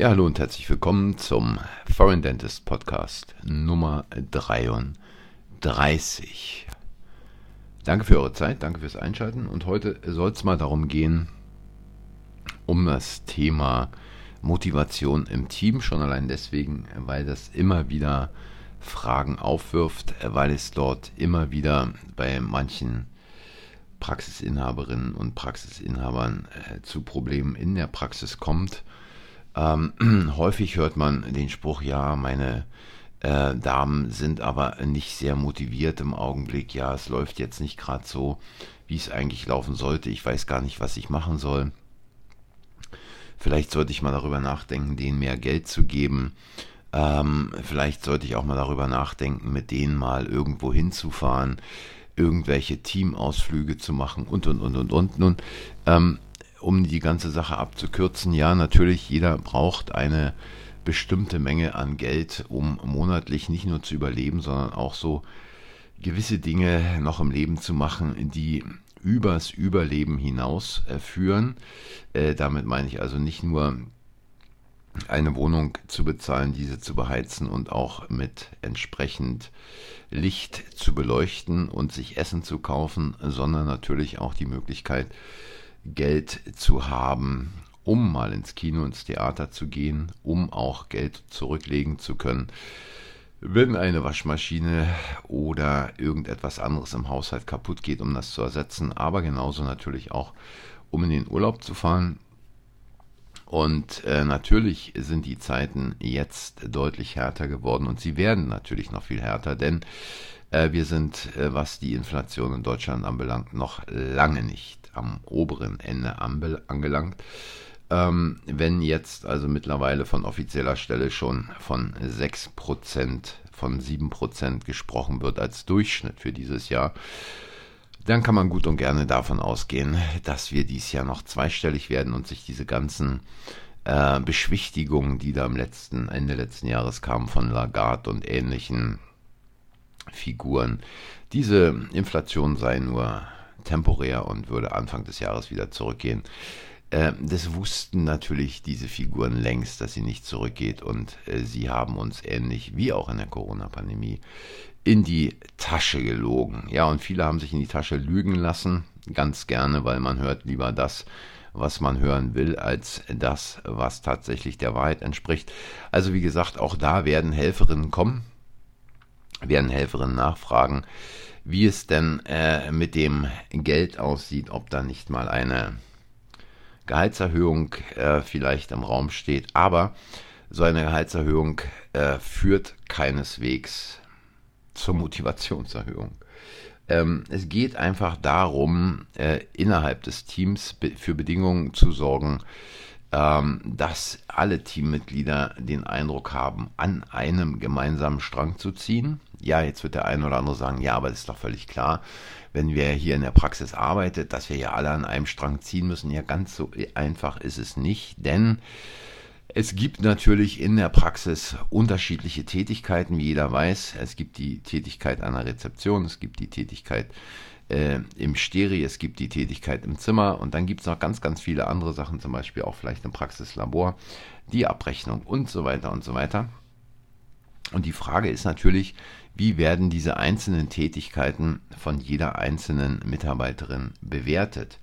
Ja, hallo und herzlich willkommen zum Foreign Dentist Podcast Nummer 33. Danke für eure Zeit, danke fürs Einschalten. Und heute soll es mal darum gehen, um das Thema Motivation im Team, schon allein deswegen, weil das immer wieder Fragen aufwirft, weil es dort immer wieder bei manchen Praxisinhaberinnen und Praxisinhabern äh, zu Problemen in der Praxis kommt ähm, häufig hört man den Spruch, ja, meine äh, Damen sind aber nicht sehr motiviert im Augenblick. Ja, es läuft jetzt nicht gerade so, wie es eigentlich laufen sollte. Ich weiß gar nicht, was ich machen soll. Vielleicht sollte ich mal darüber nachdenken, denen mehr Geld zu geben. Ähm, vielleicht sollte ich auch mal darüber nachdenken, mit denen mal irgendwo hinzufahren, irgendwelche Teamausflüge zu machen und und und und und. Nun, ähm, um die ganze Sache abzukürzen, ja, natürlich, jeder braucht eine bestimmte Menge an Geld, um monatlich nicht nur zu überleben, sondern auch so gewisse Dinge noch im Leben zu machen, die übers Überleben hinaus äh, führen. Äh, damit meine ich also nicht nur eine Wohnung zu bezahlen, diese zu beheizen und auch mit entsprechend Licht zu beleuchten und sich Essen zu kaufen, sondern natürlich auch die Möglichkeit, Geld zu haben, um mal ins Kino, ins Theater zu gehen, um auch Geld zurücklegen zu können, wenn eine Waschmaschine oder irgendetwas anderes im Haushalt kaputt geht, um das zu ersetzen, aber genauso natürlich auch, um in den Urlaub zu fahren. Und äh, natürlich sind die Zeiten jetzt deutlich härter geworden und sie werden natürlich noch viel härter, denn äh, wir sind, äh, was die Inflation in Deutschland anbelangt, noch lange nicht am oberen Ende angelangt. Ähm, wenn jetzt also mittlerweile von offizieller Stelle schon von 6%, von 7% gesprochen wird als Durchschnitt für dieses Jahr, dann kann man gut und gerne davon ausgehen, dass wir dieses Jahr noch zweistellig werden und sich diese ganzen äh, Beschwichtigungen, die da am letzten Ende letzten Jahres kamen von Lagarde und ähnlichen Figuren. Diese Inflation sei nur temporär und würde Anfang des Jahres wieder zurückgehen. Äh, das wussten natürlich diese Figuren längst, dass sie nicht zurückgeht und äh, sie haben uns ähnlich wie auch in der Corona-Pandemie in die Tasche gelogen. Ja, und viele haben sich in die Tasche lügen lassen, ganz gerne, weil man hört lieber das, was man hören will, als das, was tatsächlich der Wahrheit entspricht. Also wie gesagt, auch da werden Helferinnen kommen, werden Helferinnen nachfragen, wie es denn äh, mit dem Geld aussieht, ob da nicht mal eine Gehaltserhöhung äh, vielleicht im Raum steht. Aber so eine Gehaltserhöhung äh, führt keineswegs zur Motivationserhöhung. Ähm, es geht einfach darum, äh, innerhalb des Teams be für Bedingungen zu sorgen, ähm, dass alle Teammitglieder den Eindruck haben, an einem gemeinsamen Strang zu ziehen. Ja, jetzt wird der eine oder andere sagen, ja, aber das ist doch völlig klar, wenn wir hier in der Praxis arbeitet, dass wir ja alle an einem Strang ziehen müssen. Ja, ganz so einfach ist es nicht, denn es gibt natürlich in der Praxis unterschiedliche Tätigkeiten, wie jeder weiß. Es gibt die Tätigkeit einer Rezeption, es gibt die Tätigkeit äh, im Stereo, es gibt die Tätigkeit im Zimmer und dann gibt es noch ganz, ganz viele andere Sachen, zum Beispiel auch vielleicht im Praxislabor, die Abrechnung und so weiter und so weiter. Und die Frage ist natürlich, wie werden diese einzelnen Tätigkeiten von jeder einzelnen Mitarbeiterin bewertet?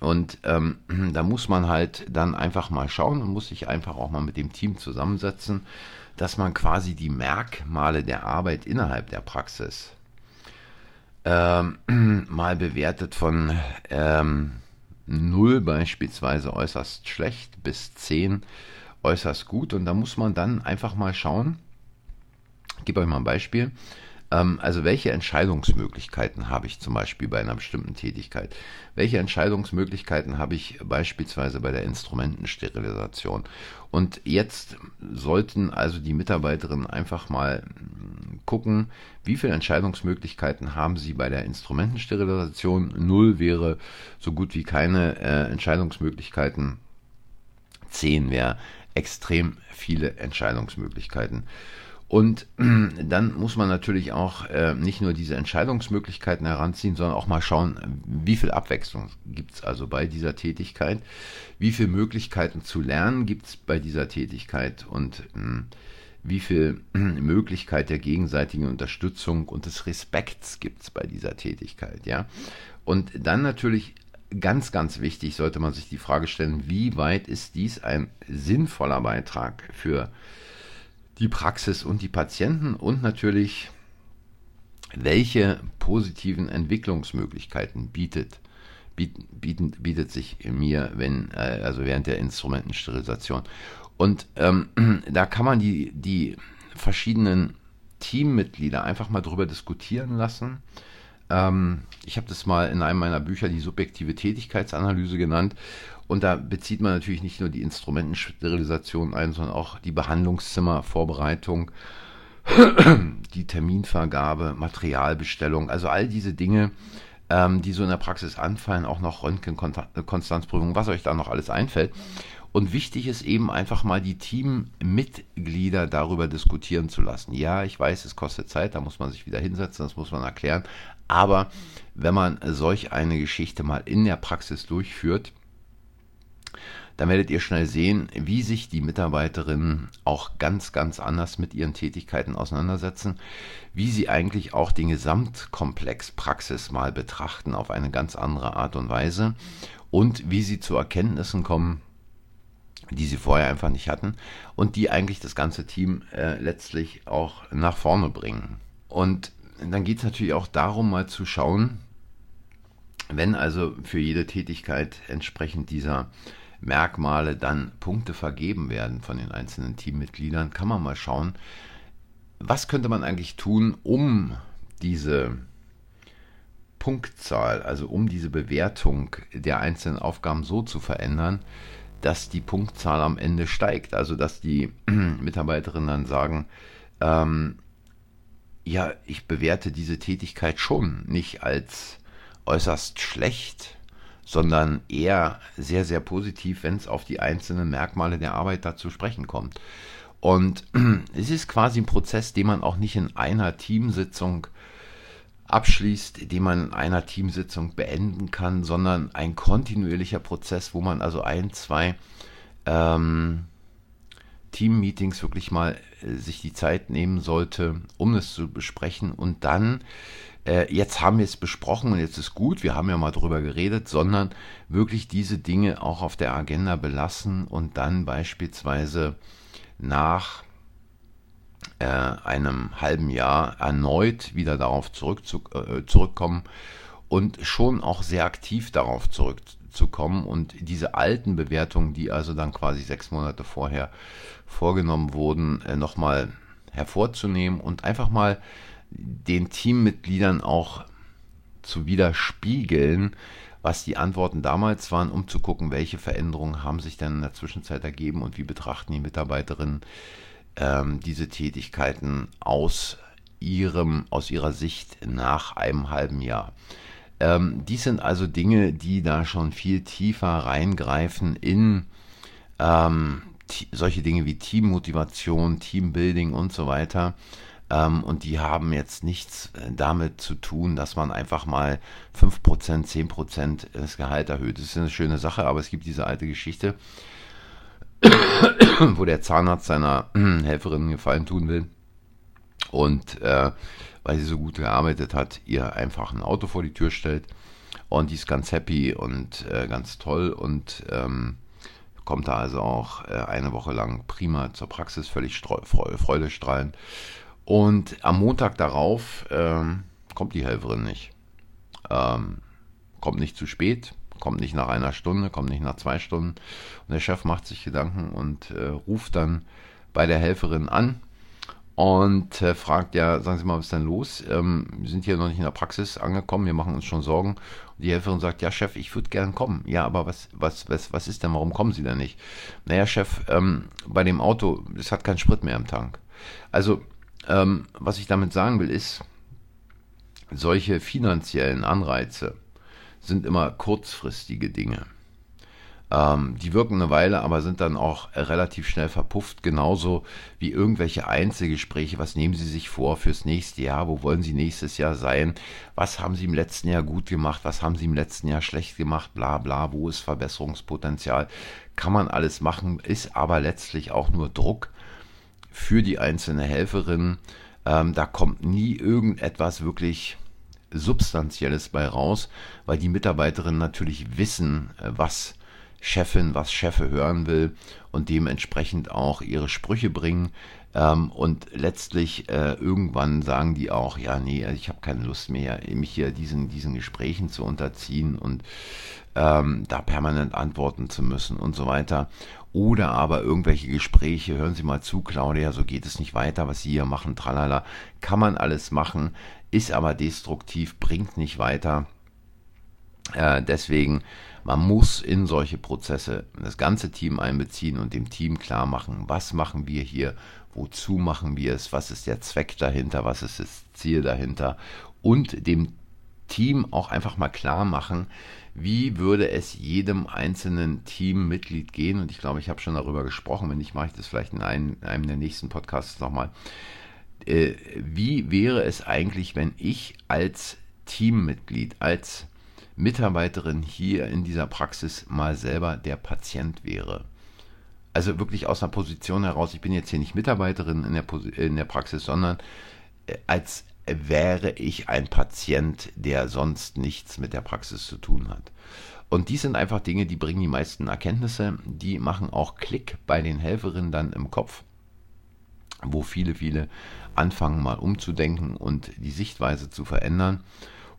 Und ähm, da muss man halt dann einfach mal schauen und muss sich einfach auch mal mit dem Team zusammensetzen, dass man quasi die Merkmale der Arbeit innerhalb der Praxis ähm, mal bewertet von ähm, 0 beispielsweise äußerst schlecht bis 10 äußerst gut. Und da muss man dann einfach mal schauen. Ich gebe euch mal ein Beispiel. Ähm, also welche Entscheidungsmöglichkeiten habe ich zum Beispiel bei einer bestimmten Tätigkeit? Welche Entscheidungsmöglichkeiten habe ich beispielsweise bei der Instrumentensterilisation? Und jetzt sollten also die Mitarbeiterinnen einfach mal gucken, wie viele Entscheidungsmöglichkeiten haben sie bei der Instrumentensterilisation. Null wäre so gut wie keine äh, Entscheidungsmöglichkeiten. Zehn wäre extrem viele Entscheidungsmöglichkeiten. Und dann muss man natürlich auch äh, nicht nur diese Entscheidungsmöglichkeiten heranziehen, sondern auch mal schauen, wie viel Abwechslung gibt es also bei dieser Tätigkeit, wie viele Möglichkeiten zu lernen gibt es bei dieser Tätigkeit und mh, wie viel Möglichkeit der gegenseitigen Unterstützung und des Respekts gibt es bei dieser Tätigkeit, ja. Und dann natürlich ganz, ganz wichtig sollte man sich die Frage stellen, wie weit ist dies ein sinnvoller Beitrag für die Praxis und die Patienten und natürlich, welche positiven Entwicklungsmöglichkeiten bietet, bieten, bietet sich mir, wenn, äh, also während der Instrumentensterilisation. Und ähm, da kann man die, die verschiedenen Teammitglieder einfach mal drüber diskutieren lassen. Ähm, ich habe das mal in einem meiner Bücher die subjektive Tätigkeitsanalyse genannt. Und da bezieht man natürlich nicht nur die Instrumentensterilisation ein, sondern auch die Behandlungszimmervorbereitung, die Terminvergabe, Materialbestellung, also all diese Dinge, ähm, die so in der Praxis anfallen, auch noch Röntgenkonstanzprüfung, was euch da noch alles einfällt. Und wichtig ist eben einfach mal die Teammitglieder darüber diskutieren zu lassen. Ja, ich weiß, es kostet Zeit, da muss man sich wieder hinsetzen, das muss man erklären. Aber wenn man solch eine Geschichte mal in der Praxis durchführt, dann werdet ihr schnell sehen, wie sich die Mitarbeiterinnen auch ganz, ganz anders mit ihren Tätigkeiten auseinandersetzen, wie sie eigentlich auch den Gesamtkomplex Praxis mal betrachten auf eine ganz andere Art und Weise und wie sie zu Erkenntnissen kommen, die sie vorher einfach nicht hatten und die eigentlich das ganze Team äh, letztlich auch nach vorne bringen. Und dann geht es natürlich auch darum, mal zu schauen, wenn also für jede Tätigkeit entsprechend dieser Merkmale dann Punkte vergeben werden von den einzelnen Teammitgliedern, kann man mal schauen, was könnte man eigentlich tun, um diese Punktzahl, also um diese Bewertung der einzelnen Aufgaben so zu verändern, dass die Punktzahl am Ende steigt. Also dass die Mitarbeiterinnen dann sagen, ähm, ja, ich bewerte diese Tätigkeit schon nicht als äußerst schlecht, sondern eher sehr, sehr positiv, wenn es auf die einzelnen Merkmale der Arbeit da zu sprechen kommt. Und es ist quasi ein Prozess, den man auch nicht in einer Teamsitzung abschließt, den man in einer Teamsitzung beenden kann, sondern ein kontinuierlicher Prozess, wo man also ein, zwei ähm, Team-Meetings wirklich mal äh, sich die Zeit nehmen sollte, um es zu besprechen. Und dann äh, jetzt haben wir es besprochen und jetzt ist gut, wir haben ja mal drüber geredet, sondern wirklich diese Dinge auch auf der Agenda belassen und dann beispielsweise nach äh, einem halben Jahr erneut wieder darauf zurück zu, äh, zurückkommen und schon auch sehr aktiv darauf zurückzukommen und diese alten Bewertungen, die also dann quasi sechs Monate vorher vorgenommen wurden, äh, nochmal hervorzunehmen und einfach mal den Teammitgliedern auch zu widerspiegeln, was die Antworten damals waren, um zu gucken, welche Veränderungen haben sich denn in der Zwischenzeit ergeben und wie betrachten die Mitarbeiterinnen ähm, diese Tätigkeiten aus ihrem, aus ihrer Sicht nach einem halben Jahr. Ähm, dies sind also Dinge, die da schon viel tiefer reingreifen in ähm, solche Dinge wie Teammotivation, Teambuilding und so weiter. Ähm, und die haben jetzt nichts äh, damit zu tun, dass man einfach mal 5%, 10% das Gehalt erhöht. Das ist eine schöne Sache, aber es gibt diese alte Geschichte, wo der Zahnarzt seiner Helferin Gefallen tun will und äh, weil sie so gut gearbeitet hat, ihr einfach ein Auto vor die Tür stellt und die ist ganz happy und äh, ganz toll und ähm, kommt da also auch äh, eine Woche lang prima zur Praxis, völlig freudestrahlend. Und am Montag darauf ähm, kommt die Helferin nicht. Ähm, kommt nicht zu spät, kommt nicht nach einer Stunde, kommt nicht nach zwei Stunden. Und der Chef macht sich Gedanken und äh, ruft dann bei der Helferin an und äh, fragt, ja, sagen Sie mal, was ist denn los? Ähm, wir sind hier noch nicht in der Praxis angekommen, wir machen uns schon Sorgen. Und die Helferin sagt, ja, Chef, ich würde gern kommen. Ja, aber was, was, was, was ist denn, warum kommen Sie denn nicht? Naja, Chef, ähm, bei dem Auto, es hat keinen Sprit mehr im Tank. Also, ähm, was ich damit sagen will, ist, solche finanziellen Anreize, sind immer kurzfristige Dinge. Ähm, die wirken eine Weile, aber sind dann auch relativ schnell verpufft, genauso wie irgendwelche Einzelgespräche. Was nehmen Sie sich vor fürs nächste Jahr? Wo wollen Sie nächstes Jahr sein? Was haben Sie im letzten Jahr gut gemacht? Was haben Sie im letzten Jahr schlecht gemacht? Bla bla, wo ist Verbesserungspotenzial? Kann man alles machen, ist aber letztlich auch nur Druck für die einzelne Helferin. Ähm, da kommt nie irgendetwas wirklich Substanzielles bei raus, weil die Mitarbeiterinnen natürlich wissen, äh, was Chefin, was Chefe hören will und dementsprechend auch ihre Sprüche bringen. Ähm, und letztlich äh, irgendwann sagen die auch, ja, nee, ich habe keine Lust mehr, mich hier diesen, diesen Gesprächen zu unterziehen und ähm, da permanent antworten zu müssen und so weiter. Oder aber irgendwelche Gespräche, hören Sie mal zu, Claudia, so geht es nicht weiter, was Sie hier machen, tralala, kann man alles machen, ist aber destruktiv, bringt nicht weiter. Äh, deswegen, man muss in solche Prozesse das ganze Team einbeziehen und dem Team klar machen, was machen wir hier, wozu machen wir es, was ist der Zweck dahinter, was ist das Ziel dahinter und dem Team auch einfach mal klar machen, wie würde es jedem einzelnen Teammitglied gehen. Und ich glaube, ich habe schon darüber gesprochen. Wenn nicht, mache ich das vielleicht in einem, einem der nächsten Podcasts nochmal. Äh, wie wäre es eigentlich, wenn ich als Teammitglied, als Mitarbeiterin hier in dieser Praxis mal selber der Patient wäre? Also wirklich aus einer Position heraus, ich bin jetzt hier nicht Mitarbeiterin in der, in der Praxis, sondern äh, als wäre ich ein Patient, der sonst nichts mit der Praxis zu tun hat. Und dies sind einfach Dinge, die bringen die meisten Erkenntnisse, die machen auch Klick bei den Helferinnen dann im Kopf, wo viele, viele anfangen mal umzudenken und die Sichtweise zu verändern.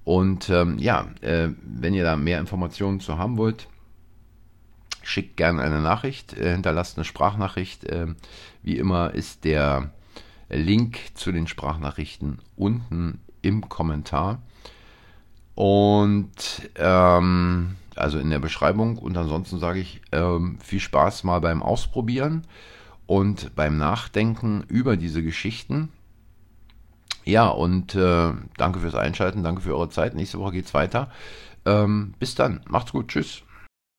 Und ähm, ja, äh, wenn ihr da mehr Informationen zu haben wollt, schickt gerne eine Nachricht, äh, hinterlasst eine Sprachnachricht. Äh, wie immer ist der Link zu den Sprachnachrichten unten im Kommentar. Und ähm, also in der Beschreibung. Und ansonsten sage ich ähm, viel Spaß mal beim Ausprobieren und beim Nachdenken über diese Geschichten. Ja, und äh, danke fürs Einschalten, danke für eure Zeit. Nächste Woche geht's weiter. Ähm, bis dann, macht's gut, tschüss.